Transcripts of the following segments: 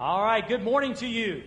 All right, good morning to you.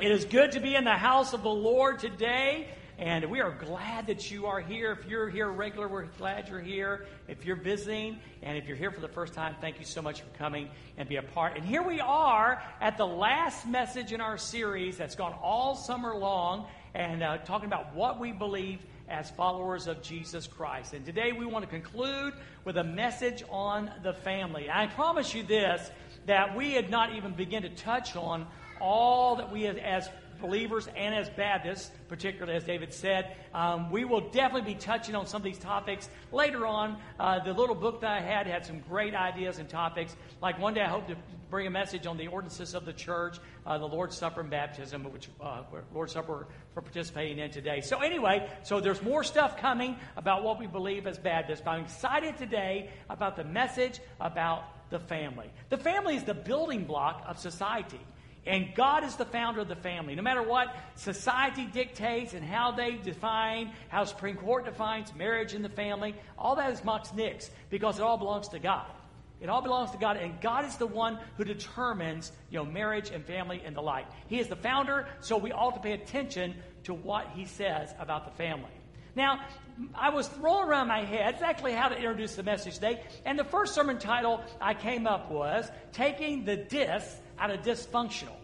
It is good to be in the house of the Lord today, and we are glad that you are here. If you're here regular, we're glad you're here. If you're visiting, and if you're here for the first time, thank you so much for coming and be a part. And here we are at the last message in our series that's gone all summer long, and uh, talking about what we believe as followers of Jesus Christ. And today we want to conclude with a message on the family. I promise you this that we had not even begin to touch on all that we as believers and as Baptists, particularly as David said, um, we will definitely be touching on some of these topics later on. Uh, the little book that I had had some great ideas and topics. Like one day I hope to bring a message on the ordinances of the church, uh, the Lord's Supper and baptism, which uh, Lord's Supper for participating in today. So anyway, so there's more stuff coming about what we believe as Baptists. But I'm excited today about the message about the family. The family is the building block of society. And God is the founder of the family. No matter what society dictates and how they define, how Supreme Court defines marriage and the family, all that is much nix because it all belongs to God. It all belongs to God, and God is the one who determines, you know, marriage and family and the like. He is the founder, so we ought to pay attention to what He says about the family. Now, I was rolling around my head exactly how to introduce the message today, and the first sermon title I came up was Taking the Dis Out of Dysfunctional.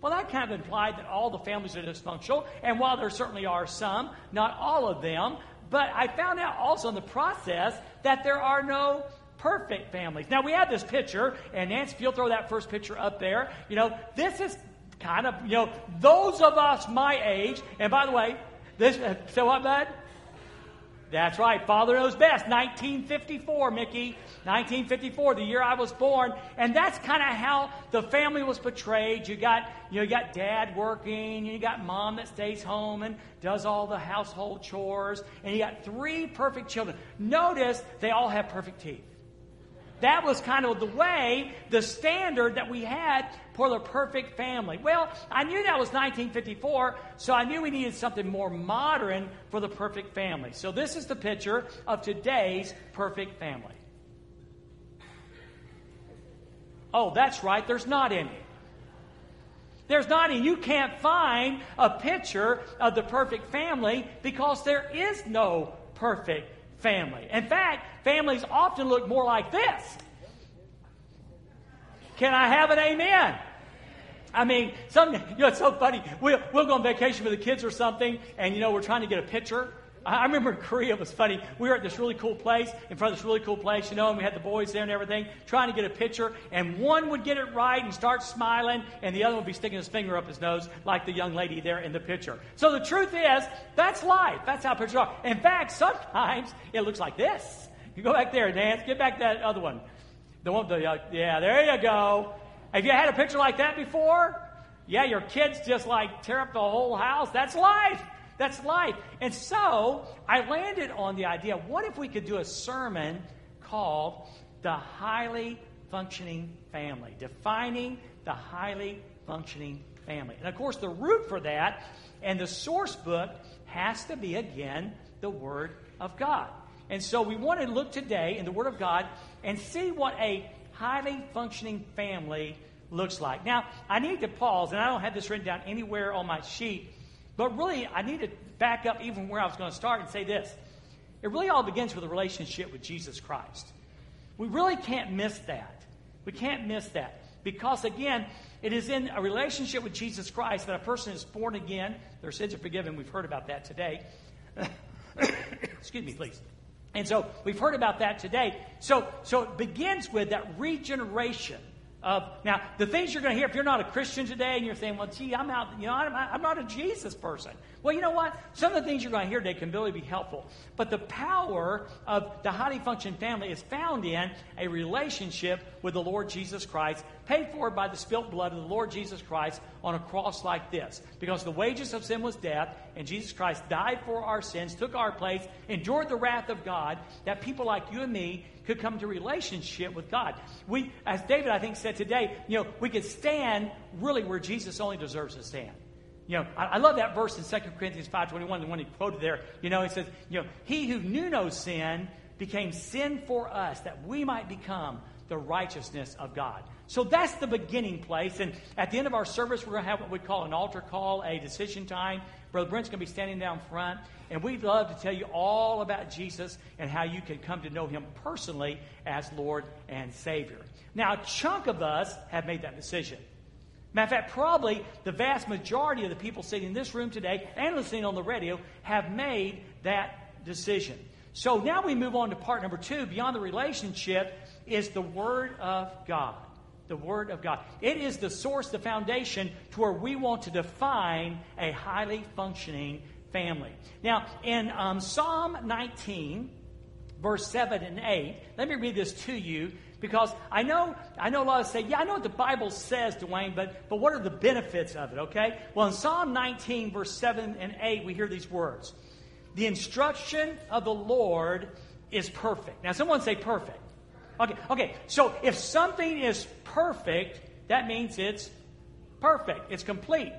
Well, that kind of implied that all the families are dysfunctional, and while there certainly are some, not all of them, but I found out also in the process that there are no perfect families. Now, we have this picture, and Nancy, if you'll throw that first picture up there, you know, this is kind of, you know, those of us my age, and by the way, this, so what, bud? That's right. Father knows best. 1954, Mickey. 1954, the year I was born. And that's kind of how the family was portrayed. You got, you, know, you got dad working, you got mom that stays home and does all the household chores, and you got three perfect children. Notice they all have perfect teeth. That was kind of the way, the standard that we had for the perfect family. Well, I knew that was 1954, so I knew we needed something more modern for the perfect family. So this is the picture of today's perfect family. Oh, that's right, there's not any. There's not any. You can't find a picture of the perfect family because there is no perfect family. In fact, families often look more like this. Can I have an amen? I mean, some, you know, it's so funny. We'll, we'll go on vacation with the kids or something, and, you know, we're trying to get a picture. I remember in Korea, it was funny. We were at this really cool place, in front of this really cool place, you know, and we had the boys there and everything, trying to get a picture. And one would get it right and start smiling, and the other would be sticking his finger up his nose, like the young lady there in the picture. So the truth is, that's life. That's how pictures are. In fact, sometimes it looks like this. You go back there, Nance. Get back that other one. The one, the, uh, yeah, there you go. Have you had a picture like that before? Yeah, your kids just like tear up the whole house. That's life. That's life. And so I landed on the idea what if we could do a sermon called The Highly Functioning Family? Defining the highly functioning family. And of course, the root for that and the source book has to be, again, the Word of God. And so we want to look today in the Word of God and see what a highly functioning family looks like. Now, I need to pause, and I don't have this written down anywhere on my sheet, but really, I need to back up even where I was going to start and say this. It really all begins with a relationship with Jesus Christ. We really can't miss that. We can't miss that. Because, again, it is in a relationship with Jesus Christ that a person is born again. Their sins are forgiven. We've heard about that today. Excuse me, please. And so we've heard about that today. So, so it begins with that regeneration of now the things you're going to hear if you're not a Christian today and you're saying, well, gee, I'm out, you know, I'm, I'm not a Jesus person. Well, you know what? Some of the things you're going to hear today can really be helpful. But the power of the highly functioning family is found in a relationship with the Lord Jesus Christ, paid for by the spilt blood of the Lord Jesus Christ on a cross like this. Because the wages of sin was death, and Jesus Christ died for our sins, took our place, endured the wrath of God, that people like you and me could come to relationship with God. We, as David, I think, said today, you know, we could stand really where Jesus only deserves to stand. You know, I, I love that verse in 2 Corinthians 5.21, the one he quoted there. You know, he says, you know, he who knew no sin became sin for us that we might become the righteousness of God. So that's the beginning place. And at the end of our service, we're going to have what we call an altar call, a decision time. Brother Brent's going to be standing down front. And we'd love to tell you all about Jesus and how you can come to know him personally as Lord and Savior. Now, a chunk of us have made that decision. Matter of fact, probably the vast majority of the people sitting in this room today and listening on the radio have made that decision. So now we move on to part number two. Beyond the relationship is the Word of God. The Word of God. It is the source, the foundation to where we want to define a highly functioning family. Now, in um, Psalm 19, verse 7 and 8, let me read this to you because I know, I know a lot of say, yeah, I know what the Bible says, Dwayne, but, but what are the benefits of it, okay? Well, in Psalm 19, verse 7 and 8, we hear these words The instruction of the Lord is perfect. Now, someone say perfect. Okay, okay, so if something is perfect, that means it's perfect, it's complete,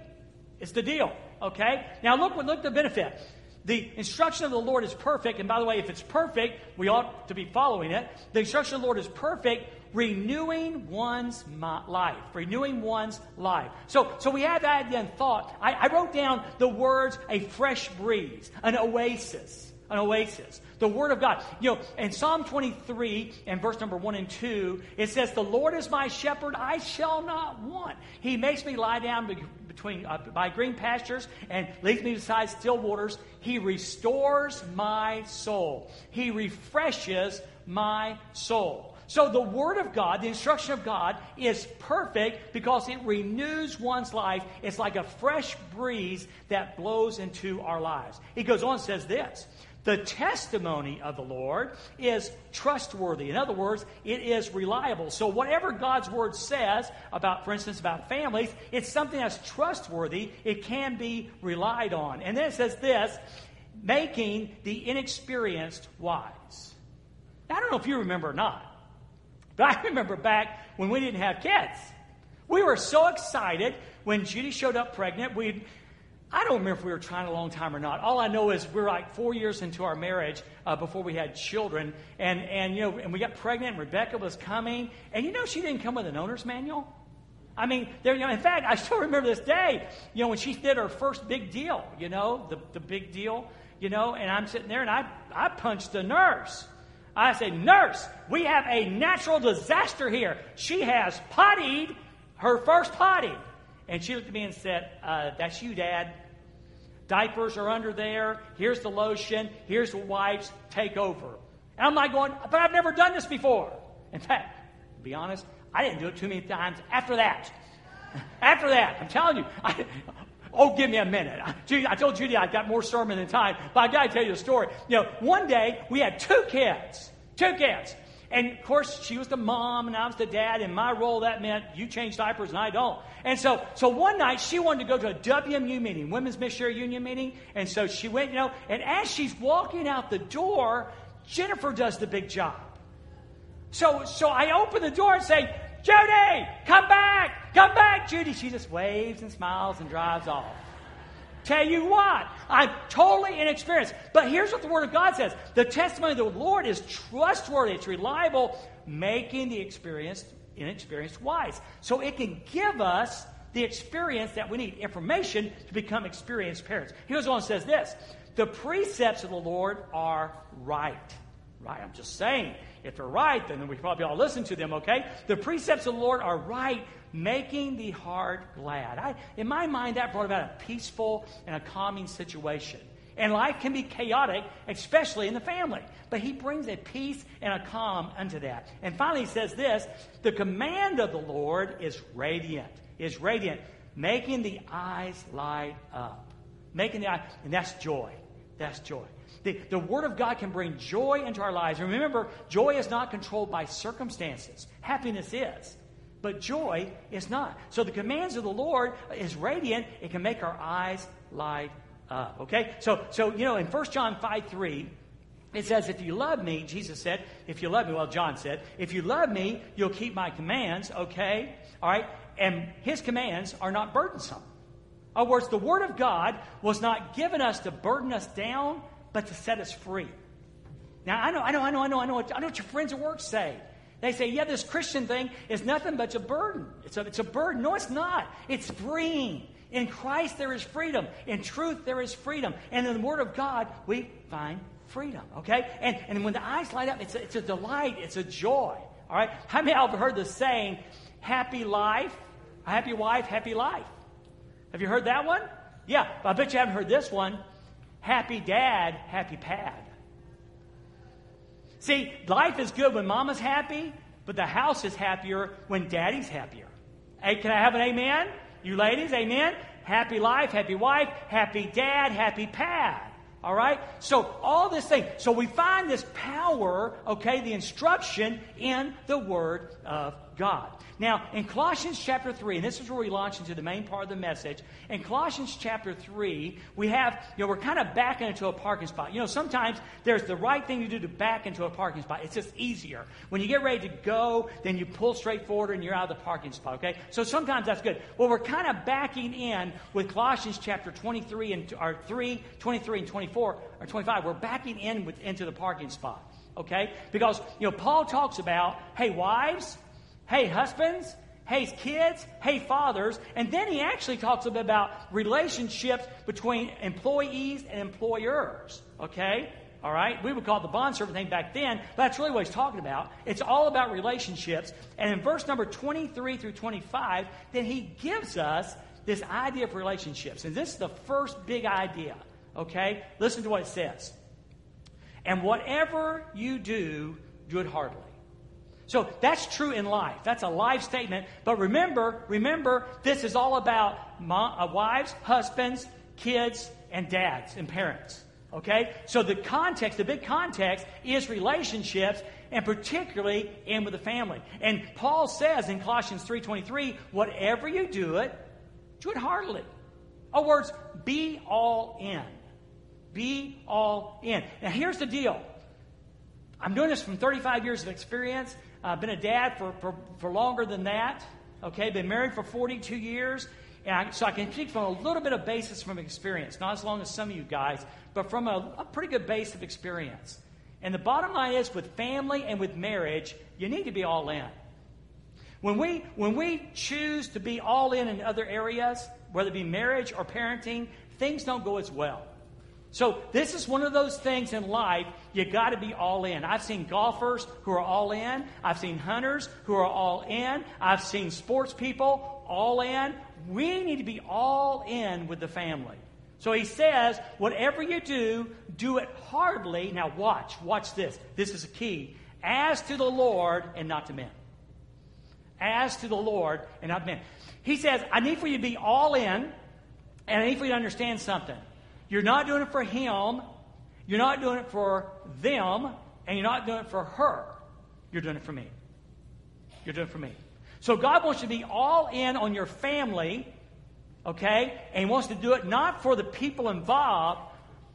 it's the deal, okay? Now, look, what look the benefit. The instruction of the Lord is perfect. And by the way, if it's perfect, we ought to be following it. The instruction of the Lord is perfect, renewing one's life. Renewing one's life. So, so we have that in thought. I, I wrote down the words a fresh breeze, an oasis. An oasis. The Word of God. You know, in Psalm 23 and verse number 1 and 2, it says, The Lord is my shepherd, I shall not want. He makes me lie down between uh, by green pastures and leads me beside still waters. He restores my soul. He refreshes my soul. So the Word of God, the instruction of God, is perfect because it renews one's life. It's like a fresh breeze that blows into our lives. He goes on and says this the testimony of the Lord is trustworthy. In other words, it is reliable. So, whatever God's word says about, for instance, about families, it's something that's trustworthy. It can be relied on. And then it says this making the inexperienced wise. Now, I don't know if you remember or not, but I remember back when we didn't have kids. We were so excited when Judy showed up pregnant. We I don't remember if we were trying a long time or not. All I know is we're like four years into our marriage uh, before we had children, and and you know, and we got pregnant. and Rebecca was coming, and you know, she didn't come with an owner's manual. I mean, there. You know, in fact, I still remember this day. You know, when she did her first big deal. You know, the the big deal. You know, and I'm sitting there, and I I punched the nurse. I said, Nurse, we have a natural disaster here. She has pottied her first potty. And she looked at me and said, uh, That's you, Dad. Diapers are under there. Here's the lotion. Here's the wipes. Take over. And I'm like going, but I've never done this before. In fact, to be honest, I didn't do it too many times after that. after that, I'm telling you. I, oh, give me a minute. I told Judy I've got more sermon than time, but I got to tell you the story. You know, one day we had two kids. Two kids. And of course, she was the mom and I was the dad. In my role, that meant you change diapers and I don't. And so, so one night she wanted to go to a WMU meeting, Women's Missionary Union meeting. And so she went, you know, and as she's walking out the door, Jennifer does the big job. So, so I open the door and say, Judy, come back, come back, Judy. She just waves and smiles and drives off. Tell you what, I'm totally inexperienced. But here's what the Word of God says the testimony of the Lord is trustworthy, it's reliable, making the experienced inexperienced wise. So it can give us the experience that we need, information to become experienced parents. He goes on and says this The precepts of the Lord are right. Right, I'm just saying. If they're right, then we probably all listen to them, okay? The precepts of the Lord are right, making the heart glad. I, in my mind, that brought about a peaceful and a calming situation. And life can be chaotic, especially in the family. But he brings a peace and a calm unto that. And finally, he says this the command of the Lord is radiant, is radiant, making the eyes light up. Making the eye, and that's joy. That's joy. The, the Word of God can bring joy into our lives. Remember, joy is not controlled by circumstances, happiness is but joy is not. So the commands of the Lord is radiant. It can make our eyes light up. Okay? So, so you know, in 1 John 5 3, it says, If you love me, Jesus said, if you love me, well, John said, if you love me, you'll keep my commands, okay? All right? And his commands are not burdensome. In other words, the Word of God was not given us to burden us down, but to set us free. Now, I know, I know, I know, I know, I know I know what your friends at work say. They say, yeah, this Christian thing is nothing but a burden. It's a, it's a burden. No, it's not. It's freeing. In Christ, there is freedom. In truth, there is freedom. And in the Word of God, we find freedom. Okay? And, and when the eyes light up, it's a, it's a delight, it's a joy. All right? How many of you have heard the saying, happy life, a happy wife, happy life? Have you heard that one? Yeah, but I bet you haven't heard this one. Happy dad, happy pad. See, life is good when mama's happy, but the house is happier when daddy's happier. Hey, can I have an amen? You ladies, amen? Happy life, happy wife, happy dad, happy pad. All right? So, all this thing. So, we find this power, okay, the instruction in the Word of God. Now, in Colossians chapter 3, and this is where we launch into the main part of the message. In Colossians chapter 3, we have, you know, we're kind of backing into a parking spot. You know, sometimes there's the right thing to do to back into a parking spot. It's just easier. When you get ready to go, then you pull straight forward and you're out of the parking spot, okay? So sometimes that's good. Well, we're kind of backing in with Colossians chapter 23 and, or 3, 23 and 24, or 25. We're backing in with, into the parking spot, okay? Because, you know, Paul talks about, hey, wives, Hey, husbands. Hey, kids. Hey, fathers. And then he actually talks a bit about relationships between employees and employers. Okay? All right? We would call it the bondservant thing back then, but that's really what he's talking about. It's all about relationships. And in verse number 23 through 25, then he gives us this idea of relationships. And this is the first big idea. Okay? Listen to what it says. And whatever you do, do it heartily so that's true in life. That's a life statement. But remember, remember, this is all about mom, uh, wives, husbands, kids, and dads and parents. Okay? So the context, the big context is relationships and particularly in with the family. And Paul says in Colossians 3:23, whatever you do it, do it heartily. Other words, be all in. Be all in. Now here's the deal. I'm doing this from 35 years of experience, I've been a dad for, for, for longer than that. Okay, been married for 42 years. And I, so I can speak from a little bit of basis from experience, not as long as some of you guys, but from a, a pretty good base of experience. And the bottom line is with family and with marriage, you need to be all in. When we, when we choose to be all in in other areas, whether it be marriage or parenting, things don't go as well. So this is one of those things in life you got to be all in. I've seen golfers who are all in. I've seen hunters who are all in. I've seen sports people all in. We need to be all in with the family. So he says, whatever you do, do it hardly. Now watch, watch this. This is a key. As to the Lord and not to men. As to the Lord and not men. He says, I need for you to be all in, and I need for you to understand something. You're not doing it for him, you're not doing it for them, and you're not doing it for her. You're doing it for me. You're doing it for me. So God wants you to be all in on your family, okay? And He wants to do it not for the people involved,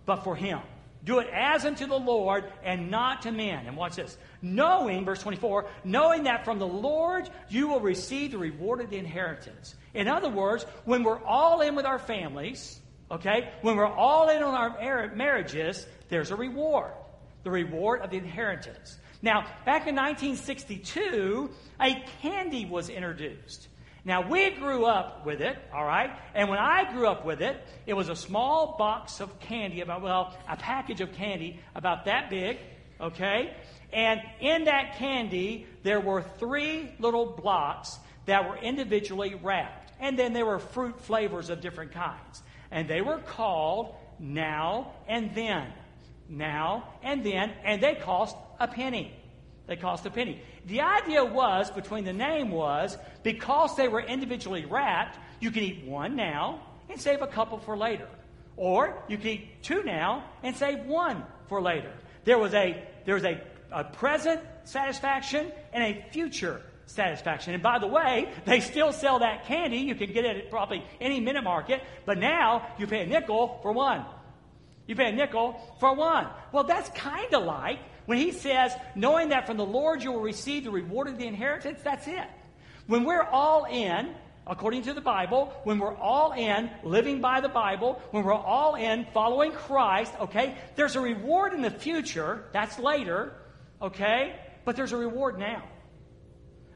but for Him. Do it as unto the Lord and not to men. And watch this. Knowing, verse 24, knowing that from the Lord you will receive the reward of the inheritance. In other words, when we're all in with our families, Okay? When we're all in on our marriages, there's a reward the reward of the inheritance. Now, back in 1962, a candy was introduced. Now, we grew up with it, all right? And when I grew up with it, it was a small box of candy, about, well, a package of candy about that big, okay? And in that candy, there were three little blocks that were individually wrapped. And then there were fruit flavors of different kinds and they were called Now and Then. Now and Then, and they cost a penny. They cost a penny. The idea was, between the name was, because they were individually wrapped, you can eat one now and save a couple for later. Or you can eat two now and save one for later. There was a, there was a, a present satisfaction and a future satisfaction. And by the way, they still sell that candy. You can get it at probably any minute market, but now you pay a nickel for one. You pay a nickel for one. Well, that's kind of like when he says, knowing that from the Lord you will receive the reward of the inheritance, that's it. When we're all in, according to the Bible, when we're all in living by the Bible, when we're all in following Christ, okay, there's a reward in the future. That's later, okay, but there's a reward now.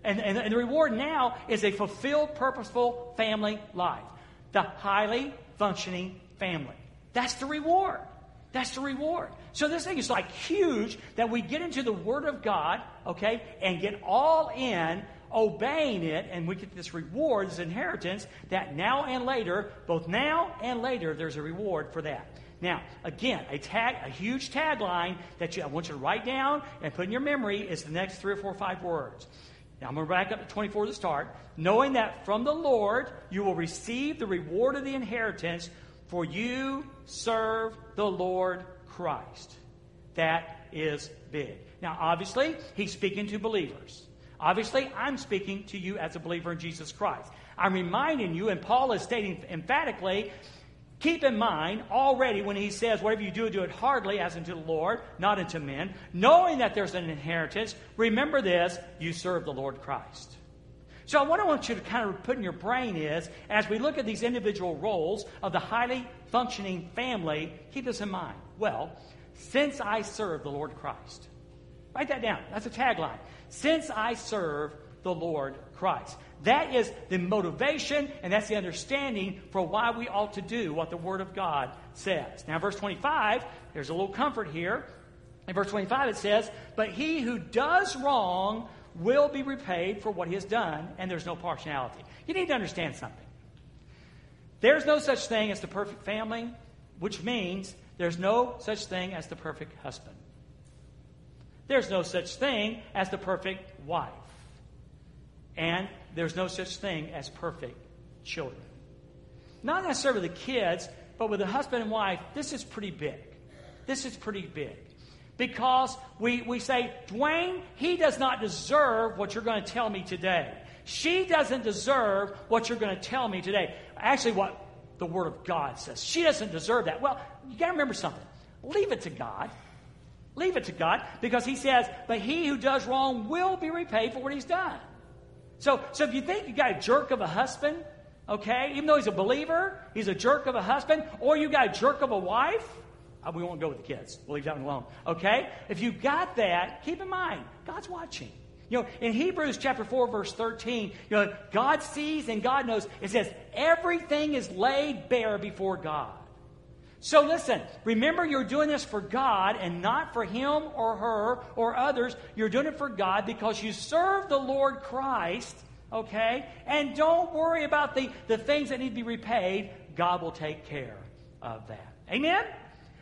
And, and, and the reward now is a fulfilled, purposeful family life. The highly functioning family. That's the reward. That's the reward. So this thing is like huge that we get into the Word of God, okay, and get all in obeying it, and we get this reward, this inheritance, that now and later, both now and later, there's a reward for that. Now, again, a tag, a huge tagline that you, I want you to write down and put in your memory is the next three or four or five words. Now, I'm going to back up to 24 to start. Knowing that from the Lord you will receive the reward of the inheritance, for you serve the Lord Christ. That is big. Now, obviously, he's speaking to believers. Obviously, I'm speaking to you as a believer in Jesus Christ. I'm reminding you, and Paul is stating emphatically, keep in mind already when he says, whatever you do, do it hardly as unto the Lord, not unto men, knowing that there's an inheritance. Remember this, you serve the Lord Christ. So, what I want you to kind of put in your brain is, as we look at these individual roles of the highly functioning family, keep this in mind. Well, since I serve the Lord Christ, write that down. That's a tagline since I serve the Lord Christ. That is the motivation and that's the understanding for why we ought to do what the Word of God says. Now, verse 25, there's a little comfort here. In verse 25, it says, But he who does wrong will be repaid for what he has done, and there's no partiality. You need to understand something. There's no such thing as the perfect family, which means there's no such thing as the perfect husband. There's no such thing as the perfect wife. And there's no such thing as perfect children. Not necessarily the kids, but with a husband and wife, this is pretty big. This is pretty big. Because we, we say, Dwayne, he does not deserve what you're going to tell me today. She doesn't deserve what you're going to tell me today. Actually, what the Word of God says. She doesn't deserve that. Well, you got to remember something. Leave it to God. Leave it to God because he says, but he who does wrong will be repaid for what he's done. So, so if you think you got a jerk of a husband, okay, even though he's a believer, he's a jerk of a husband, or you got a jerk of a wife, uh, we won't go with the kids. We'll leave that one alone. Okay? If you got that, keep in mind, God's watching. You know, in Hebrews chapter 4, verse 13, you know, God sees and God knows. It says, everything is laid bare before God. So listen, remember you're doing this for God and not for him or her or others. You're doing it for God because you serve the Lord Christ, okay? And don't worry about the, the things that need to be repaid. God will take care of that. Amen?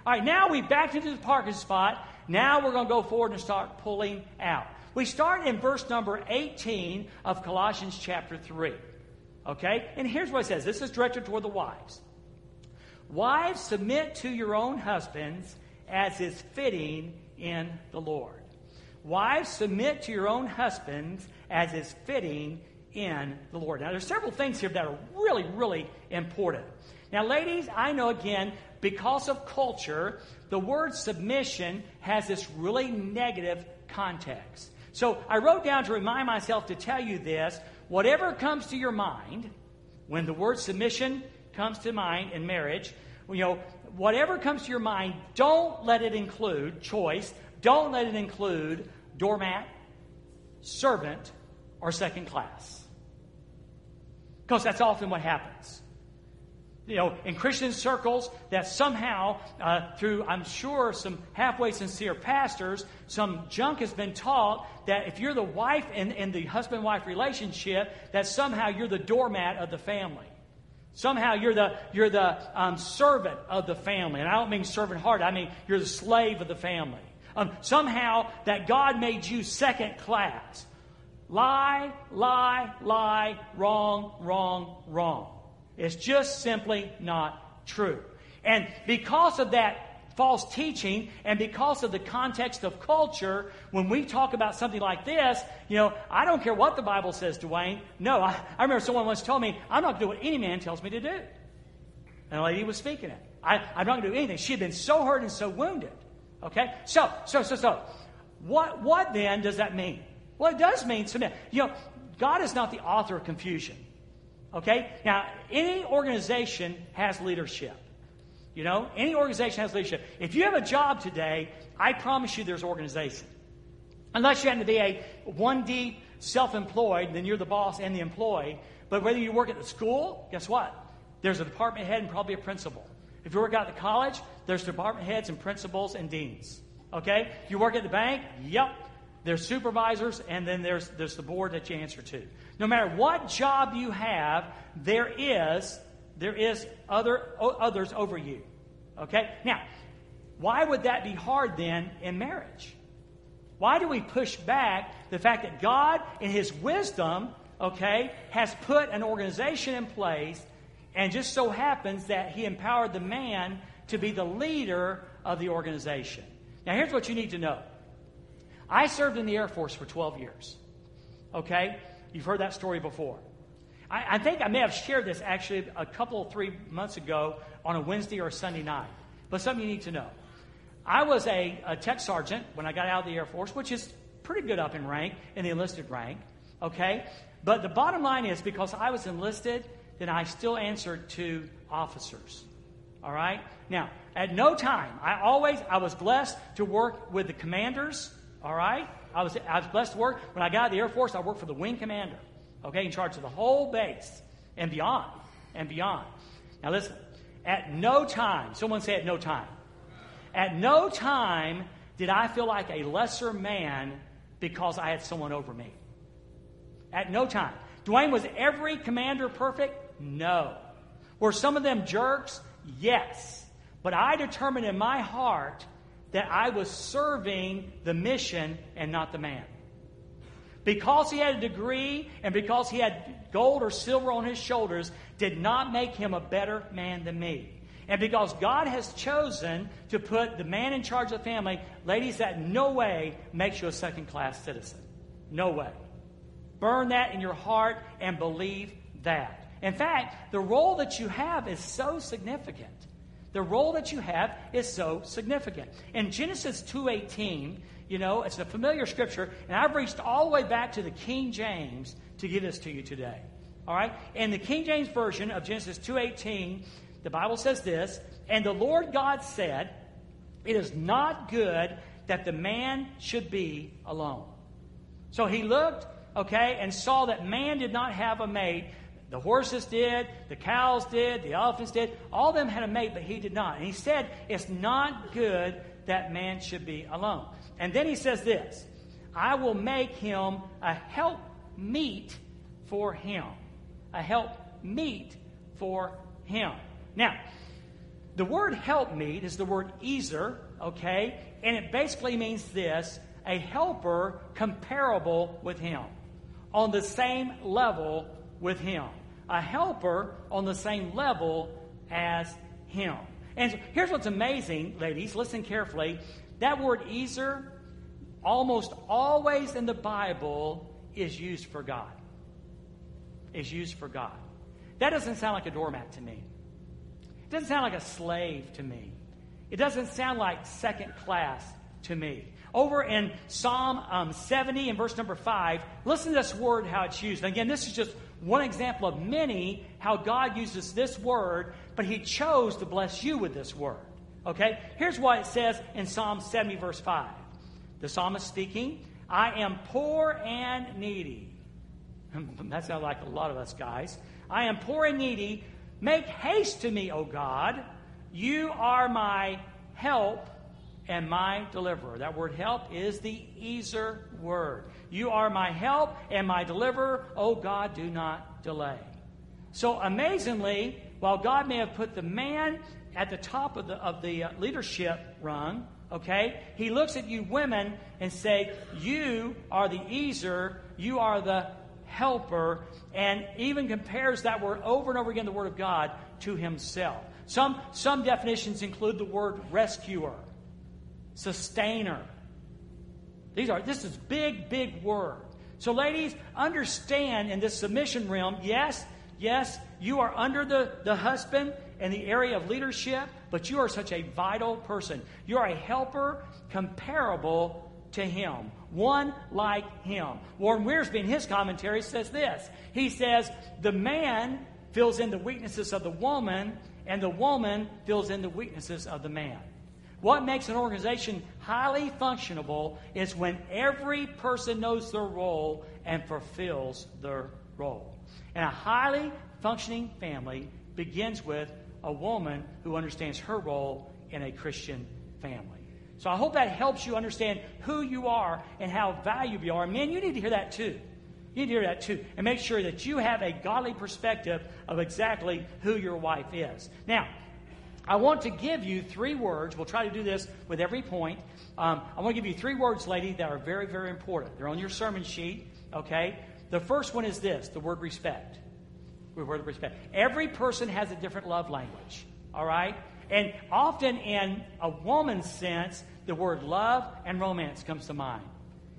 All right, now we backed into the parking spot. Now we're going to go forward and start pulling out. We start in verse number 18 of Colossians chapter 3. Okay? And here's what it says this is directed toward the wives. Wives, submit to your own husbands as is fitting in the Lord. Wives, submit to your own husbands as is fitting in the Lord. Now, there's several things here that are really, really important. Now, ladies, I know again, because of culture, the word submission has this really negative context. So I wrote down to remind myself to tell you this whatever comes to your mind when the word submission comes to mind in marriage, you know, whatever comes to your mind, don't let it include choice. Don't let it include doormat, servant, or second class. Because that's often what happens. You know, in Christian circles, that somehow, uh, through, I'm sure, some halfway sincere pastors, some junk has been taught that if you're the wife in, in the husband wife relationship, that somehow you're the doormat of the family. Somehow you're the, you're the um, servant of the family. And I don't mean servant heart, I mean you're the slave of the family. Um, somehow that God made you second class. Lie, lie, lie, wrong, wrong, wrong. It's just simply not true. And because of that false teaching, and because of the context of culture, when we talk about something like this, you know, I don't care what the Bible says, Dwayne. No, I, I remember someone once told me, I'm not going to do what any man tells me to do. And a lady was speaking it. I, I'm not going to do anything. She had been so hurt and so wounded. Okay? So, so, so, so. What, what then does that mean? Well, it does mean submit. You know, God is not the author of confusion. Okay? Now, any organization has leadership. You know, any organization has leadership. If you have a job today, I promise you there's organization. Unless you happen to be a one deep self employed, then you're the boss and the employee. But whether you work at the school, guess what? There's a department head and probably a principal. If you work out at the college, there's department heads and principals and deans. Okay? If you work at the bank, yep, there's supervisors, and then there's, there's the board that you answer to. No matter what job you have, there is there is other others over you. Okay? Now, why would that be hard then in marriage? Why do we push back the fact that God, in His wisdom, okay, has put an organization in place, and just so happens that He empowered the man to be the leader of the organization? Now, here's what you need to know I served in the Air Force for 12 years. Okay? You've heard that story before. I, I think I may have shared this actually a couple, three months ago on a Wednesday or a Sunday night. But something you need to know. I was a, a tech sergeant when I got out of the Air Force, which is pretty good up in rank, in the enlisted rank. Okay? But the bottom line is because I was enlisted, then I still answered to officers. All right? Now, at no time, I always, I was blessed to work with the commanders. All right? I was, I was blessed to work. When I got out of the Air Force, I worked for the wing commander. Okay? In charge of the whole base and beyond. And beyond. Now listen, at no time, someone say at no time. At no time did I feel like a lesser man because I had someone over me. At no time. Dwayne, was every commander perfect? No. Were some of them jerks? Yes. But I determined in my heart that I was serving the mission and not the man. Because he had a degree and because he had gold or silver on his shoulders did not make him a better man than me. And because God has chosen to put the man in charge of the family, ladies, that no way makes you a second class citizen. No way. Burn that in your heart and believe that. In fact, the role that you have is so significant. The role that you have is so significant. In Genesis 2:18, you know, it's a familiar scripture, and I've reached all the way back to the King James to give this to you today. All right? In the King James version of Genesis 2:18, the Bible says this, and the Lord God said, "It is not good that the man should be alone." So he looked, okay, and saw that man did not have a mate. The horses did, the cows did, the elephants did. All of them had a mate, but he did not. And he said, It's not good that man should be alone. And then he says this I will make him a help meet for him. A help meet for him. Now, the word help meet is the word ezer, okay? And it basically means this a helper comparable with him, on the same level with him a helper on the same level as him. And here's what's amazing, ladies, listen carefully. That word Ezer, almost always in the Bible, is used for God. Is used for God. That doesn't sound like a doormat to me. It doesn't sound like a slave to me. It doesn't sound like second class to me. Over in Psalm um, 70 and verse number 5, listen to this word, how it's used. Again, this is just one example of many how God uses this word, but He chose to bless you with this word. Okay? Here's what it says in Psalm 70, verse 5. The psalmist speaking, I am poor and needy. that sounds like a lot of us guys. I am poor and needy. Make haste to me, O God. You are my help and my deliverer. That word help is the Ezer word. You are my help and my deliverer. O God, do not delay. So amazingly, while God may have put the man at the top of the, of the uh, leadership rung, okay, he looks at you women and say, you are the Ezer, you are the helper, and even compares that word over and over again, the word of God, to himself. Some, some definitions include the word rescuer sustainer. These are this is big, big word. So, ladies, understand in this submission realm, yes, yes, you are under the, the husband in the area of leadership, but you are such a vital person. You are a helper comparable to him, one like him. Warren Wiersbe, in his commentary, says this. He says, The man fills in the weaknesses of the woman, and the woman fills in the weaknesses of the man. What makes an organization highly functionable is when every person knows their role and fulfills their role. And a highly functioning family begins with a woman who understands her role in a Christian family. So I hope that helps you understand who you are and how valuable you are. Man, you need to hear that too. You need to hear that too. And make sure that you have a godly perspective of exactly who your wife is. Now, I want to give you three words. We'll try to do this with every point. Um, I want to give you three words, lady, that are very, very important. They're on your sermon sheet, okay? The first one is this the word respect. The word respect. Every person has a different love language, all right? And often in a woman's sense, the word love and romance comes to mind.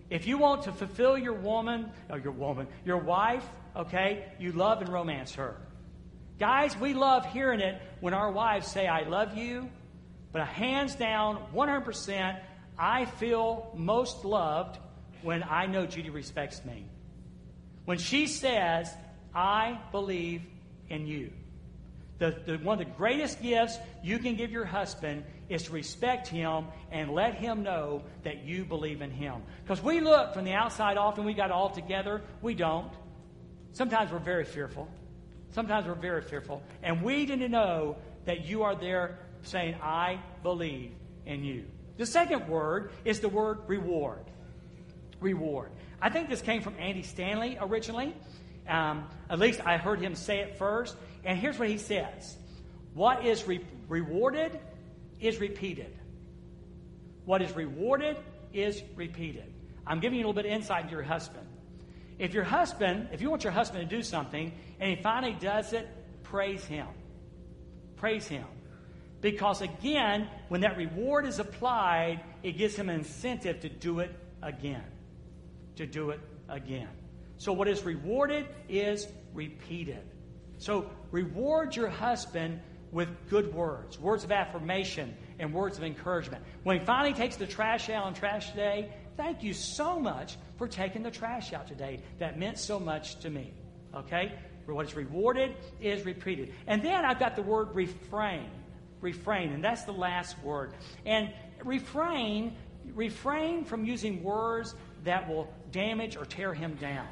If you want to fulfill your woman, or your woman, your wife, okay, you love and romance her. Guys, we love hearing it when our wives say, I love you, but hands down, 100%, I feel most loved when I know Judy respects me. When she says, I believe in you. The, the, one of the greatest gifts you can give your husband is to respect him and let him know that you believe in him. Because we look from the outside often, we got all together. We don't. Sometimes we're very fearful. Sometimes we're very fearful. And we need to know that you are there saying, I believe in you. The second word is the word reward. Reward. I think this came from Andy Stanley originally. Um, at least I heard him say it first. And here's what he says What is re- rewarded is repeated. What is rewarded is repeated. I'm giving you a little bit of insight into your husband. If your husband, if you want your husband to do something and he finally does it, praise him. Praise him. Because again, when that reward is applied, it gives him an incentive to do it again. To do it again. So what is rewarded is repeated. So reward your husband with good words, words of affirmation, and words of encouragement. When he finally takes the trash out on trash day, thank you so much for taking the trash out today. That meant so much to me. Okay? What is rewarded is repeated. And then I've got the word refrain. Refrain, and that's the last word. And refrain, refrain from using words that will damage or tear him down.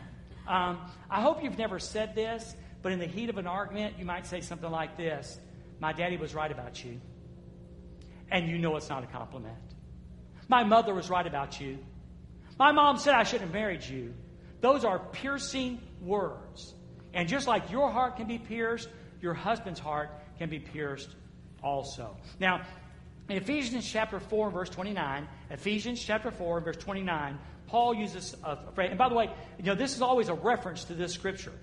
Um, I hope you've never said this, but in the heat of an argument, you might say something like this My daddy was right about you. And you know it's not a compliment. My mother was right about you. My mom said I shouldn't have married you. Those are piercing words. And just like your heart can be pierced, your husband's heart can be pierced also. Now, in Ephesians chapter 4 verse 29, Ephesians chapter 4 verse 29, Paul uses a phrase. And by the way, you know, this is always a reference to this scripture.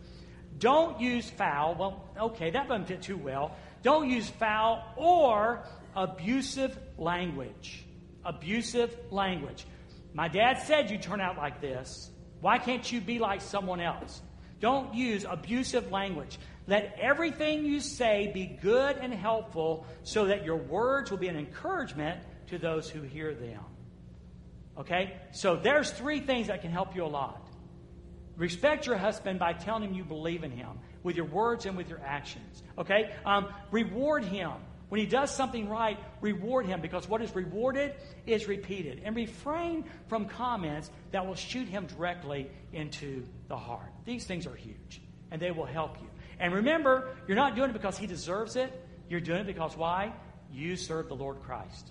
Don't use foul. Well, okay, that doesn't fit too well. Don't use foul or abusive language. Abusive language. My dad said you turn out like this. Why can't you be like someone else? Don't use abusive language. Let everything you say be good and helpful so that your words will be an encouragement to those who hear them. Okay? So there's three things that can help you a lot. Respect your husband by telling him you believe in him with your words and with your actions. Okay? Um, reward him. When he does something right, reward him because what is rewarded is repeated. And refrain from comments that will shoot him directly into the heart. These things are huge and they will help you. And remember, you're not doing it because he deserves it. You're doing it because why? You serve the Lord Christ.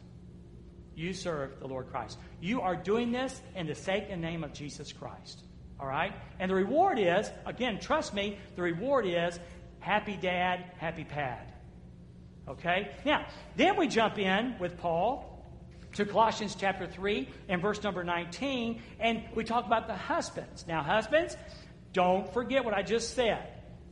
You serve the Lord Christ. You are doing this in the sake and name of Jesus Christ. All right? And the reward is, again, trust me, the reward is happy dad, happy pad. Okay? Now, then we jump in with Paul to Colossians chapter 3 and verse number 19, and we talk about the husbands. Now, husbands, don't forget what I just said.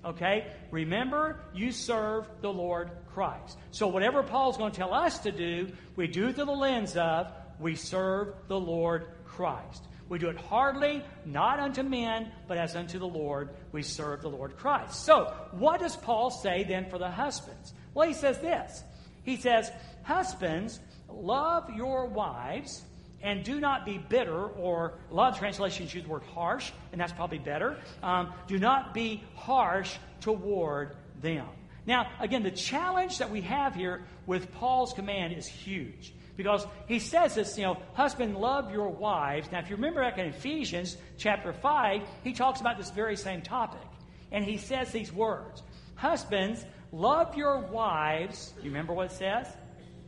Okay? Remember, you serve the Lord Christ. So, whatever Paul's going to tell us to do, we do through the lens of we serve the Lord Christ. We do it hardly, not unto men, but as unto the Lord, we serve the Lord Christ. So, what does Paul say then for the husbands? Well, he says this He says, Husbands, love your wives and do not be bitter, or a lot of translations use the word harsh, and that's probably better. Um, do not be harsh toward them. Now, again, the challenge that we have here with Paul's command is huge Because he says this, you know, husband, love your wives. Now, if you remember back in Ephesians chapter 5, he talks about this very same topic. And he says these words Husbands, love your wives. You remember what it says?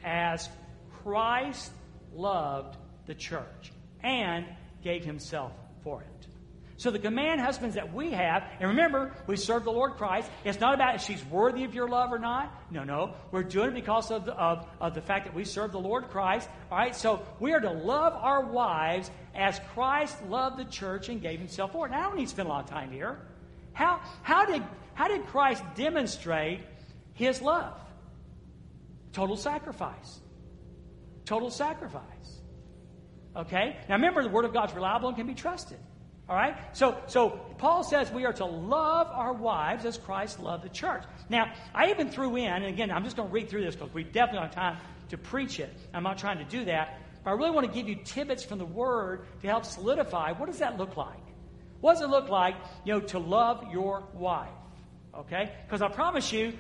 As Christ loved the church and gave himself for it. So the command husbands that we have, and remember, we serve the Lord Christ. It's not about if she's worthy of your love or not. No, no. We're doing it because of the, of, of the fact that we serve the Lord Christ. All right, so we are to love our wives as Christ loved the church and gave himself for it. Now, I don't need to spend a lot of time here. How, how, did, how did Christ demonstrate his love? Total sacrifice. Total sacrifice. Okay? Now remember, the Word of God's reliable and can be trusted. All right? So, so Paul says we are to love our wives as Christ loved the church. Now, I even threw in, and again, I'm just going to read through this because we definitely don't have time to preach it. I'm not trying to do that. But I really want to give you tidbits from the Word to help solidify what does that look like? What does it look like, you know, to love your wife? Okay? Because I promise you,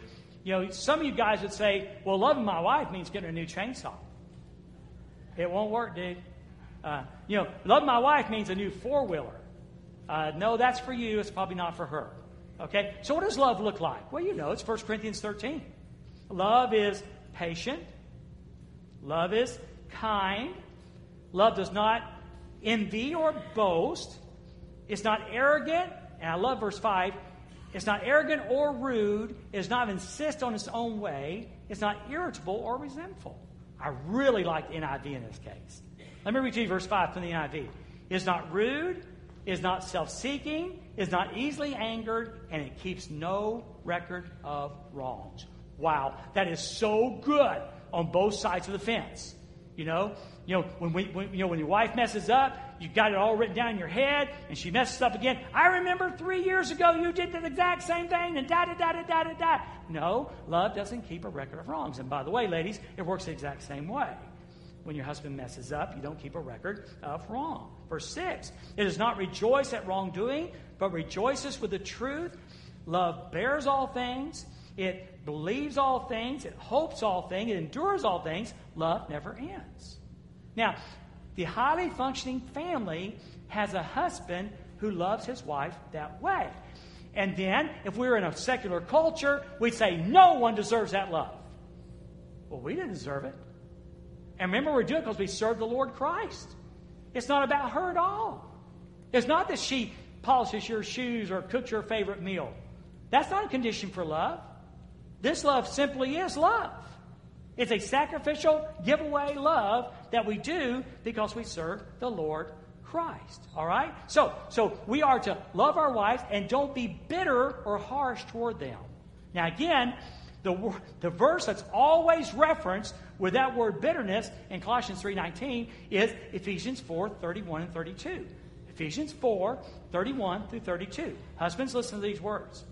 you know, some of you guys would say, well, loving my wife means getting a new chainsaw. It won't work, dude. Uh, you know, love my wife means a new four wheeler. Uh, no, that's for you. It's probably not for her. Okay? So, what does love look like? Well, you know, it's 1 Corinthians 13. Love is patient, love is kind, love does not envy or boast, it's not arrogant, and I love verse 5. It's not arrogant or rude. It does not insist on its own way. It's not irritable or resentful. I really like the NIV in this case. Let me read to you verse 5 from the NIV. Is not rude, is not self seeking, is not easily angered, and it keeps no record of wrongs. Wow, that is so good on both sides of the fence. You know, you know when, we, when, you know when your wife messes up, you got it all written down in your head, and she messes up again. I remember three years ago you did the exact same thing, and da da da da da da da. No, love doesn't keep a record of wrongs. And by the way, ladies, it works the exact same way when your husband messes up, you don't keep a record of wrong. Verse 6 It does not rejoice at wrongdoing, but rejoices with the truth. Love bears all things, it believes all things, it hopes all things, it endures all things. Love never ends. Now, the highly functioning family has a husband who loves his wife that way. And then, if we were in a secular culture, we'd say, no one deserves that love. Well, we didn't deserve it. And remember, we're doing it because we serve the Lord Christ. It's not about her at all. It's not that she polishes your shoes or cooks your favorite meal. That's not a condition for love. This love simply is love. It's a sacrificial giveaway love that we do because we serve the Lord Christ. All right? So, so we are to love our wives and don't be bitter or harsh toward them. Now, again, the, the verse that's always referenced with that word bitterness in Colossians 3.19 is Ephesians 4, 31 and 32. Ephesians 4, 31 through 32. Husbands, listen to these words.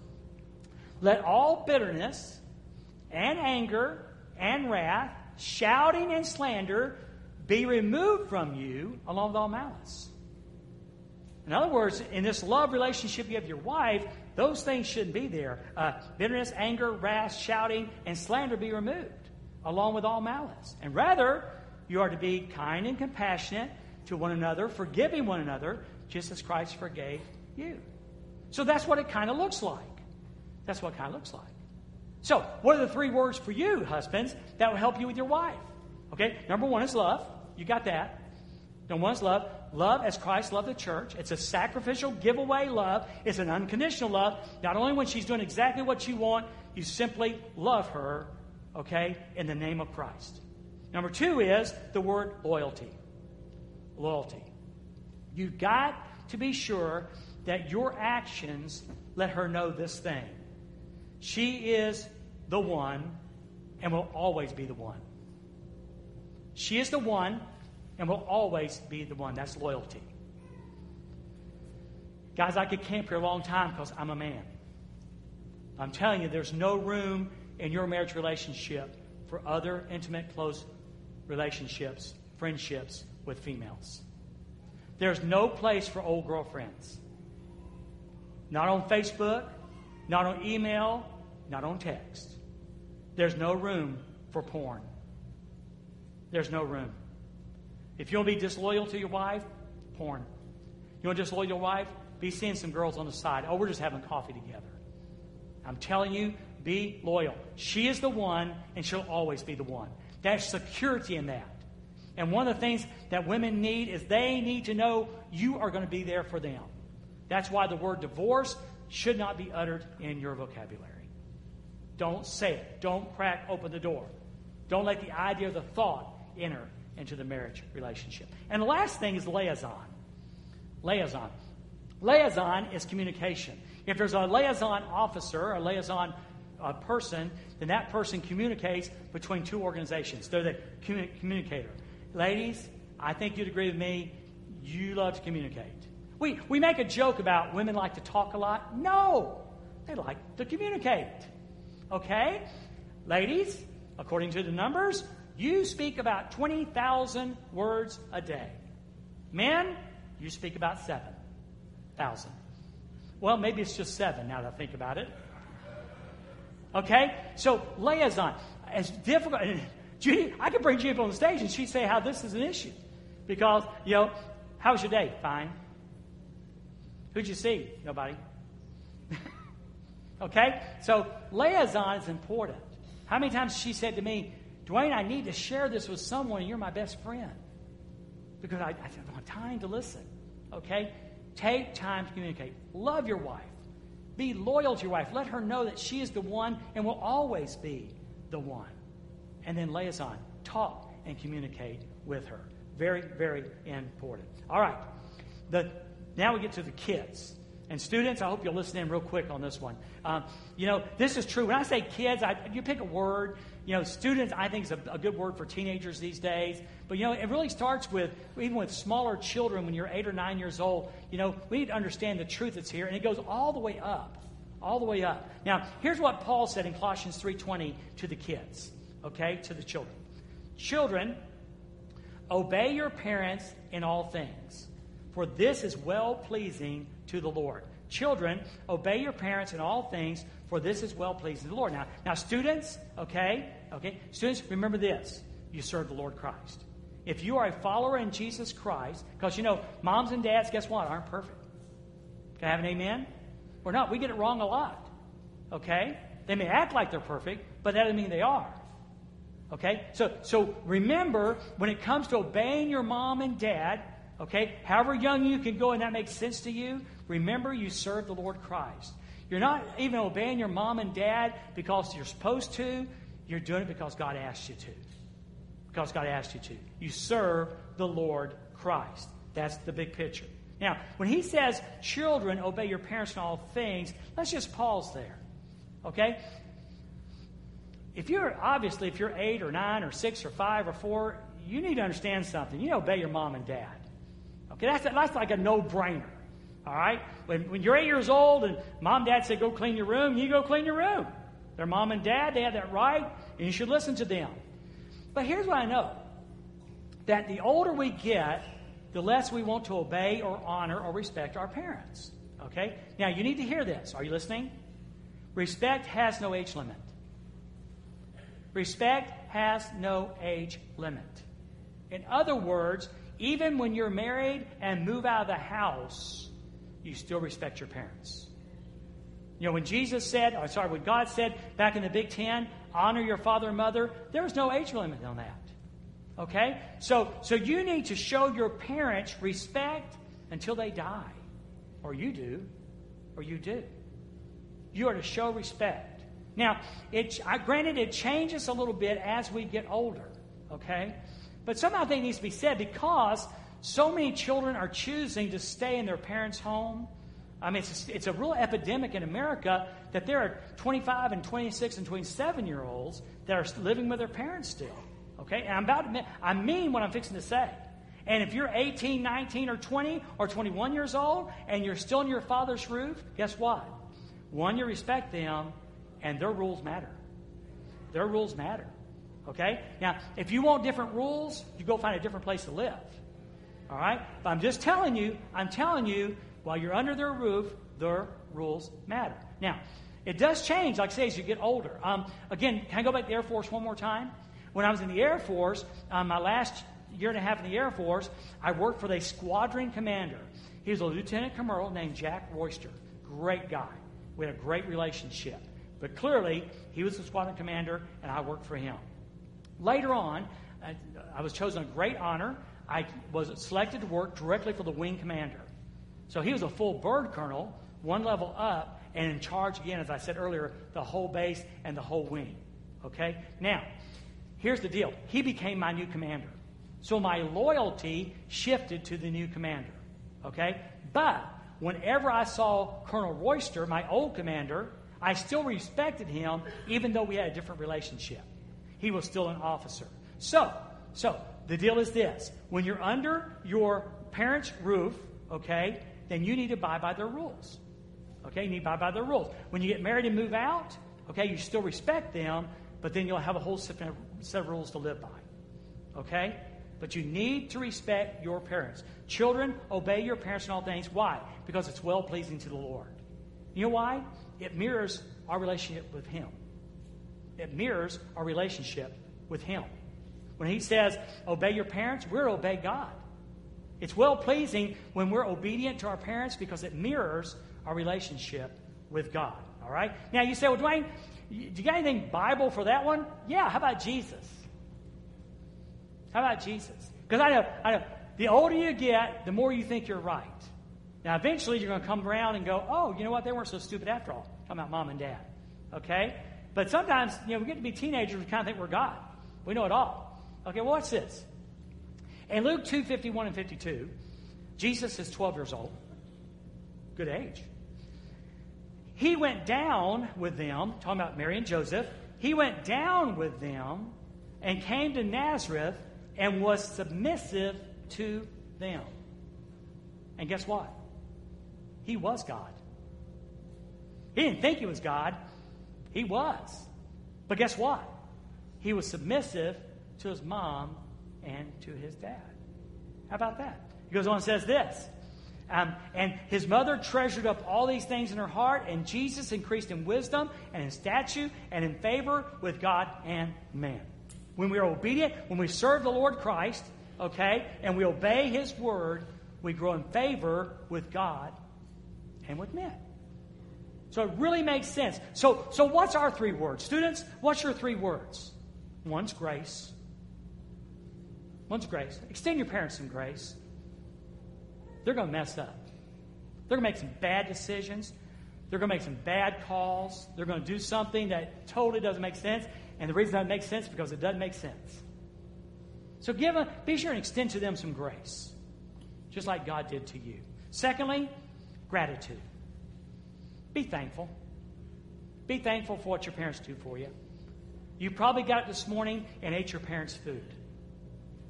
Let all bitterness and anger and wrath, shouting and slander be removed from you along with all malice. In other words, in this love relationship you have your wife, those things shouldn't be there. Uh, bitterness, anger, wrath, shouting, and slander be removed, along with all malice. And rather, you are to be kind and compassionate to one another, forgiving one another, just as Christ forgave you. So that's what it kind of looks like. That's what kind of looks like. So, what are the three words for you, husbands, that will help you with your wife? Okay, number one is love. You got that. Number one is love. Love as Christ loved the church. It's a sacrificial giveaway love. It's an unconditional love. Not only when she's doing exactly what you want, you simply love her, okay, in the name of Christ. Number two is the word loyalty. Loyalty. You've got to be sure that your actions let her know this thing. She is the one and will always be the one. She is the one and will always be the one. That's loyalty. Guys, I could camp here a long time because I'm a man. I'm telling you, there's no room in your marriage relationship for other intimate, close relationships, friendships with females. There's no place for old girlfriends. Not on Facebook, not on email, not on text. There's no room for porn. there's no room. If you want to be disloyal to your wife, porn. You want to disloyal to your wife? Be seeing some girls on the side. Oh, we're just having coffee together. I'm telling you, be loyal. She is the one, and she'll always be the one. There's security in that. And one of the things that women need is they need to know you are going to be there for them. That's why the word divorce should not be uttered in your vocabulary. Don't say it. Don't crack open the door. Don't let the idea or the thought enter into the marriage relationship. And the last thing is liaison. Liaison. Liaison is communication. If there's a liaison officer, a liaison uh, person, then that person communicates between two organizations. They're the communicator. Ladies, I think you'd agree with me. You love to communicate. We, we make a joke about women like to talk a lot. No, they like to communicate. Okay? Ladies, according to the numbers, you speak about 20,000 words a day. Men, you speak about 7,000. Well, maybe it's just seven now that I think about it. Okay? So, liaison. As difficult. Judy, I could bring Judy on the stage and she'd say how this is an issue. Because, you know, how was your day? Fine. Who'd you see? Nobody. okay? So, liaison is important. How many times she said to me, Dwayne, I need to share this with someone, you're my best friend. Because I, I don't have time to listen. Okay? Take time to communicate. Love your wife. Be loyal to your wife. Let her know that she is the one and will always be the one. And then liaison. Talk and communicate with her. Very, very important. All right. The, now we get to the kids. And students, I hope you'll listen in real quick on this one. Um, you know, this is true. When I say kids, I, you pick a word. You know, students, I think is a, a, good word for teenagers these days. But, you know, it really starts with, even with smaller children when you're eight or nine years old, you know, we need to understand the truth that's here. And it goes all the way up. All the way up. Now, here's what Paul said in Colossians 3.20 to the kids, okay, to the children. Children, obey your parents in all things, for this is well pleasing to the Lord. Children, obey your parents in all things, for this is well pleasing to the Lord. Now, now students, okay, okay, students, remember this: you serve the Lord Christ. If you are a follower in Jesus Christ, because you know, moms and dads, guess what, aren't perfect. Can I have an amen? We're not. We get it wrong a lot. Okay? They may act like they're perfect, but that doesn't mean they are. Okay? So, so remember, when it comes to obeying your mom and dad, okay, however young you can go and that makes sense to you, Remember, you serve the Lord Christ. You're not even obeying your mom and dad because you're supposed to. You're doing it because God asked you to. Because God asked you to. You serve the Lord Christ. That's the big picture. Now, when he says, children, obey your parents in all things, let's just pause there. Okay? If you're, obviously, if you're eight or nine or six or five or four, you need to understand something. You obey your mom and dad. Okay? That's, that's like a no brainer. All right? When, when you're eight years old and mom and dad say, go clean your room, you go clean your room. Their mom and dad, they have that right, and you should listen to them. But here's what I know that the older we get, the less we want to obey or honor or respect our parents. Okay? Now, you need to hear this. Are you listening? Respect has no age limit. Respect has no age limit. In other words, even when you're married and move out of the house, you still respect your parents. You know, when Jesus said, or sorry, when God said back in the Big Ten, honor your father and mother, there was no age limit on that. Okay? So, so you need to show your parents respect until they die. Or you do. Or you do. You are to show respect. Now, it, I, granted, it changes a little bit as we get older. Okay? But somehow I think needs to be said because so many children are choosing to stay in their parents' home. I mean, it's a, it's a real epidemic in America that there are 25 and 26 and 27 year olds that are living with their parents still. Okay? And I'm about to, I mean what I'm fixing to say. And if you're 18, 19, or 20, or 21 years old, and you're still in your father's roof, guess what? One, you respect them, and their rules matter. Their rules matter. Okay? Now, if you want different rules, you go find a different place to live. All right? But I'm just telling you, I'm telling you, while you're under their roof, their rules matter. Now, it does change, like I say, as you get older. Um, again, can I go back to the Air Force one more time? when I was in the Air Force, um, my last year and a half in the Air Force, I worked for the squadron commander. He was a lieutenant colonel named Jack Royster. Great guy. We had a great relationship. But clearly, he was the squadron commander, and I worked for him. Later on, I, I was chosen a great honor. I was selected to work directly for the wing commander. So he was a full bird colonel, one level up, and in charge again, as I said earlier, the whole base and the whole wing. Okay? Now, here's the deal he became my new commander. So my loyalty shifted to the new commander. Okay? But whenever I saw Colonel Royster, my old commander, I still respected him even though we had a different relationship. He was still an officer. So, so the deal is this. When you're under your parents' roof, okay, then you need to abide by their rules. Okay, you need to abide by their rules. When you get married and move out, okay, you still respect them, but then you'll have a whole set of rules to live by. Okay? But you need to respect your parents. Children, obey your parents in all things. Why? Because it's well pleasing to the Lord. You know why? It mirrors our relationship with Him. It mirrors our relationship with Him. When He says, obey your parents, we're obey God. It's well pleasing when we're obedient to our parents because it mirrors our relationship with God. All right? Now you say, well, Dwayne, do you got anything Bible for that one? Yeah, how about Jesus? How about Jesus? Because I know, I know, the older you get, the more you think you're right. Now, eventually, you're going to come around and go, oh, you know what? They weren't so stupid after all. Talking about mom and dad. Okay? But sometimes, you know, we get to be teenagers, we kind of think we're God. We know it all. Okay, what's this? In Luke 2 51 and 52, Jesus is 12 years old. Good age. He went down with them, talking about Mary and Joseph. He went down with them and came to Nazareth and was submissive to them. And guess what? He was God. He didn't think he was God, he was. But guess what? He was submissive to his mom and to his dad. How about that? He goes on and says this. Um, and his mother treasured up all these things in her heart, and Jesus increased in wisdom and in stature and in favor with God and man. When we are obedient, when we serve the Lord Christ, okay, and we obey his word, we grow in favor with God and with men. So it really makes sense. So, so what's our three words? Students, what's your three words? One's grace. One's grace. Extend your parents some grace. They're going to mess up. They're going to make some bad decisions. They're going to make some bad calls. They're going to do something that totally doesn't make sense. And the reason that makes sense is because it doesn't make sense. So give a, be sure and extend to them some grace, just like God did to you. Secondly, gratitude. Be thankful. Be thankful for what your parents do for you. You probably got up this morning and ate your parents' food.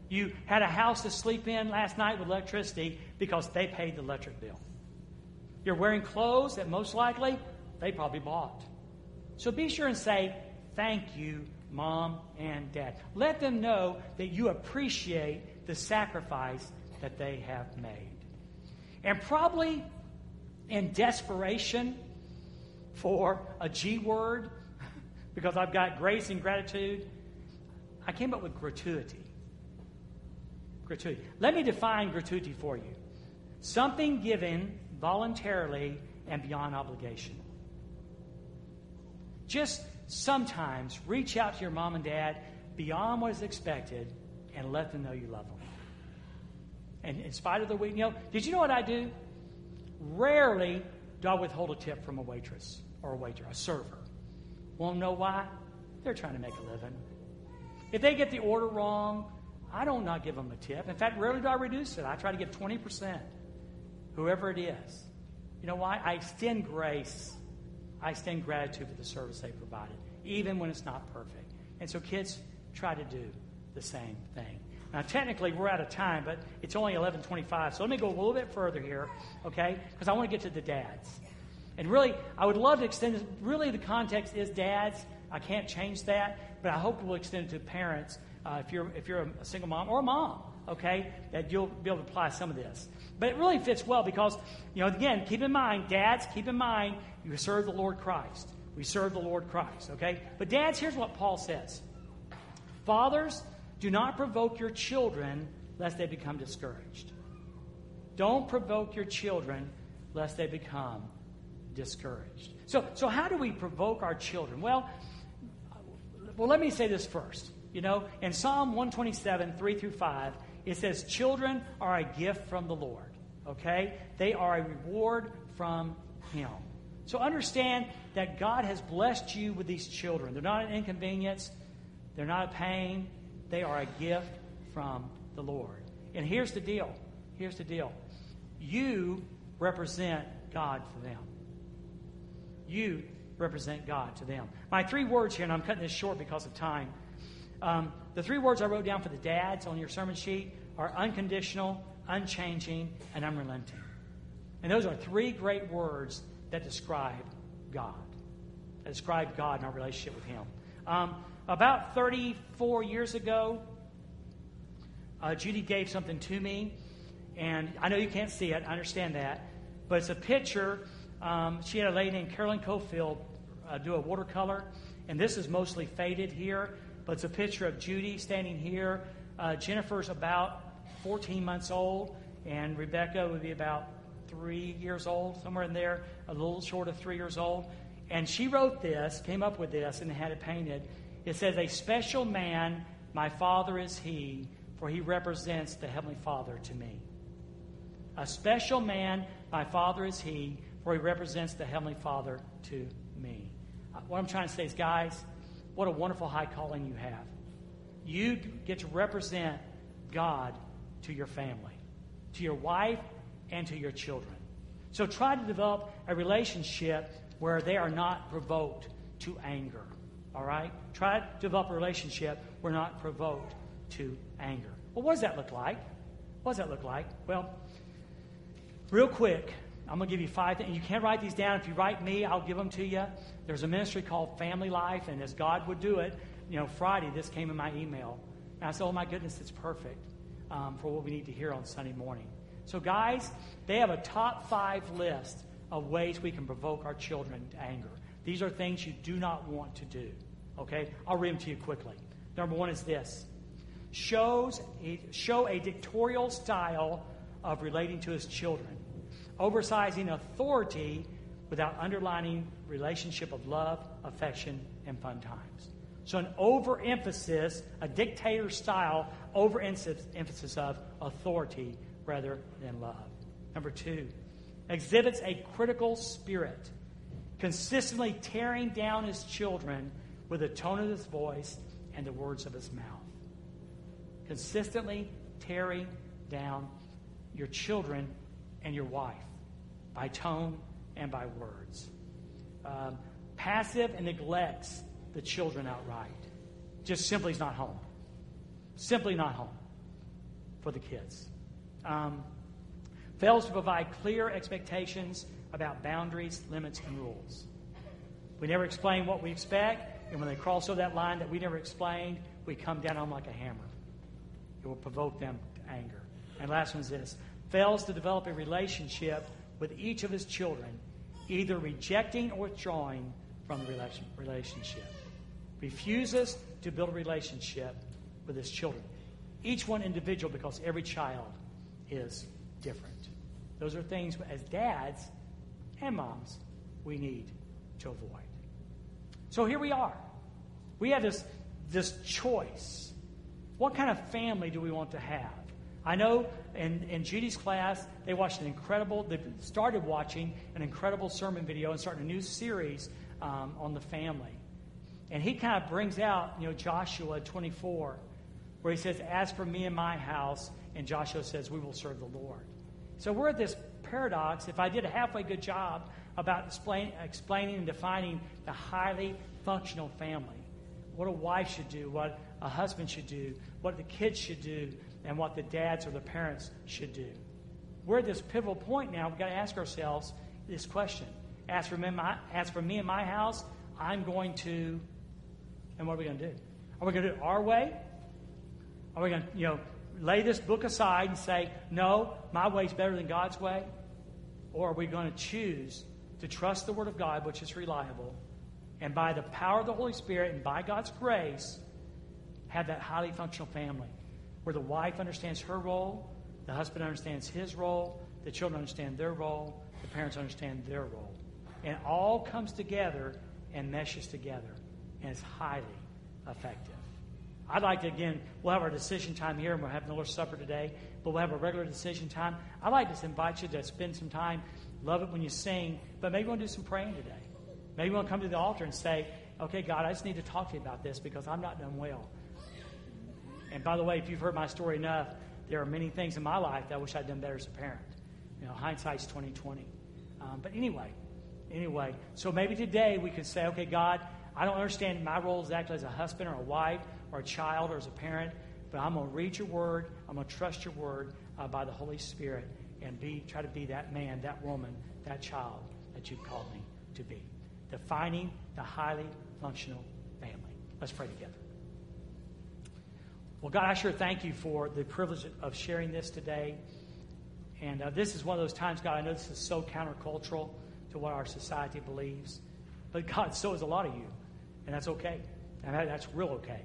You had a house to sleep in last night with electricity because they paid the electric bill. You're wearing clothes that most likely they probably bought. So be sure and say, Thank you, mom and dad. Let them know that you appreciate the sacrifice that they have made. And probably in desperation for a G word, because I've got grace and gratitude, I came up with gratuity. Gratuity. Let me define gratuity for you something given voluntarily and beyond obligation. Just sometimes reach out to your mom and dad beyond what is expected and let them know you love them. And in spite of the week, you know, did you know what I do? Rarely do I withhold a tip from a waitress or a waiter, a server. Won't know why? They're trying to make a living. If they get the order wrong, I don't not give them a tip. In fact, rarely do I reduce it. I try to give 20%, whoever it is. You know why? I extend grace. I extend gratitude for the service they provided, even when it's not perfect. And so kids try to do the same thing. Now, technically, we're out of time, but it's only 11:25. So let me go a little bit further here, okay? Because I want to get to the dads. And really, I would love to extend. Really, the context is dads. I can't change that, but I hope we'll extend it to parents uh, if you're if you're a single mom or a mom, okay, that you'll be able to apply some of this. But it really fits well because, you know, again, keep in mind, dads, keep in mind, you serve the Lord Christ. We serve the Lord Christ, okay? But dads, here's what Paul says. Fathers, do not provoke your children lest they become discouraged. Don't provoke your children lest they become discouraged. So, so how do we provoke our children? Well, well, let me say this first. You know, in Psalm 127, 3 through 5, it says, Children are a gift from the Lord. Okay? They are a reward from Him. So understand that God has blessed you with these children. They're not an inconvenience, they're not a pain, they are a gift from the Lord. And here's the deal. Here's the deal. You represent God for them. You represent God to them. My three words here, and I'm cutting this short because of time. Um, the three words I wrote down for the dads on your sermon sheet are unconditional, unchanging, and unrelenting. And those are three great words that describe God, that describe God and our relationship with Him. Um, about 34 years ago, uh, Judy gave something to me, and I know you can't see it, I understand that, but it's a picture. Um, she had a lady named Carolyn Cofield uh, do a watercolor, and this is mostly faded here, but it's a picture of Judy standing here. Uh, Jennifer's about 14 months old, and Rebecca would be about three years old, somewhere in there, a little short of three years old. And she wrote this, came up with this, and had it painted. It says, A special man, my father is he, for he represents the Heavenly Father to me. A special man, my father is he, for he represents the Heavenly Father to me. Uh, what I'm trying to say is, guys, what a wonderful high calling you have. You get to represent God to your family, to your wife, and to your children. So try to develop a relationship where they are not provoked to anger. All right? Try to develop a relationship where not provoked to anger. Well, what does that look like? What does that look like? Well, real quick, I'm going to give you five things. You can't write these down. If you write me, I'll give them to you. There's a ministry called Family Life, and as God would do it, you know, Friday, this came in my email. And I said, oh my goodness, it's perfect um, for what we need to hear on Sunday morning. So, guys, they have a top five list of ways we can provoke our children to anger. These are things you do not want to do. Okay? I'll read them to you quickly. Number one is this shows a, show a dictatorial style of relating to his children, oversizing authority without underlining relationship of love, affection, and fun times. So, an overemphasis, a dictator style overemphasis of authority rather than love. Number two, exhibits a critical spirit, consistently tearing down his children with the tone of his voice and the words of his mouth. Consistently tearing down your children and your wife by tone and by words. Um, passive and neglects the children outright. Just simply is not home. Simply not home for the kids. Um, fails to provide clear expectations about boundaries, limits, and rules. We never explain what we expect, and when they cross over that line that we never explained, we come down on them like a hammer. It will provoke them to anger. And last one is this fails to develop a relationship with each of his children, either rejecting or withdrawing from the relationship. Refuses to build a relationship with his children. Each one individual because every child is different. Those are things as dads and moms we need to avoid. So here we are. We have this, this choice. What kind of family do we want to have? I know in, in Judy's class, they watched an incredible, they started watching an incredible sermon video and starting a new series um, on the family. And he kind of brings out, you know, Joshua 24, where he says, As for me and my house, and Joshua says, We will serve the Lord. So we're at this paradox. If I did a halfway good job about explain, explaining and defining the highly functional family, what a wife should do, what a husband should do, what the kids should do, and what the dads or the parents should do. We're at this pivotal point now. We've got to ask ourselves this question. As for me, my, as for me and my house, I'm going to, and what are we going to do? Are we going to do it our way? Are we going to, you know, lay this book aside and say, no, my way is better than God's way? Or are we going to choose to trust the Word of God, which is reliable, and by the power of the Holy Spirit and by God's grace, have that highly functional family where the wife understands her role, the husband understands his role, the children understand their role, the parents understand their role. And all comes together and meshes together and is highly effective. I'd like to, again, we'll have our decision time here and we'll have the Lord's Supper today, but we'll have a regular decision time. I'd like to invite you to spend some time. Love it when you sing, but maybe we'll do some praying today. Maybe we'll come to the altar and say, okay, God, I just need to talk to you about this because I'm not done well. And by the way, if you've heard my story enough, there are many things in my life that I wish I'd done better as a parent. You know, hindsight's 2020. Um, but anyway, anyway, so maybe today we could say, okay, God, I don't understand my role exactly as a husband or a wife or a child or as a parent, but I'm going to read your word. I'm going to trust your word uh, by the Holy Spirit and be try to be that man, that woman, that child that you've called me to be. Defining the highly functional family. Let's pray together. Well, God, I sure thank you for the privilege of sharing this today. And uh, this is one of those times, God, I know this is so countercultural to what our society believes. But God, so is a lot of you. And that's okay. And that, that's real okay.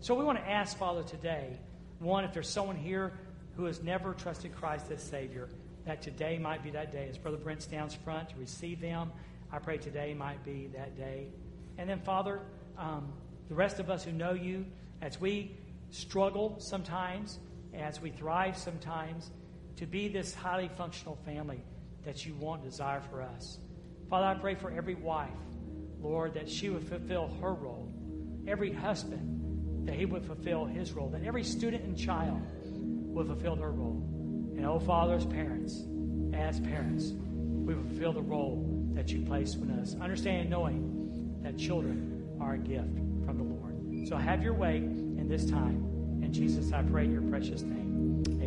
So we want to ask, Father, today, one, if there's someone here who has never trusted Christ as Savior, that today might be that day. As Brother Brent stands front to receive them, I pray today might be that day. And then, Father, um, the rest of us who know you, as we struggle sometimes, as we thrive sometimes, to be this highly functional family that you want, desire for us. Father, I pray for every wife, Lord, that she would fulfill her role. Every husband, that he would fulfill his role. That every student and child would fulfill their role. And oh, Father, as parents, as parents, we would fulfill the role that you place in us. Understanding, knowing that children are a gift from the Lord. So have your way this time. And Jesus, I pray in your precious name.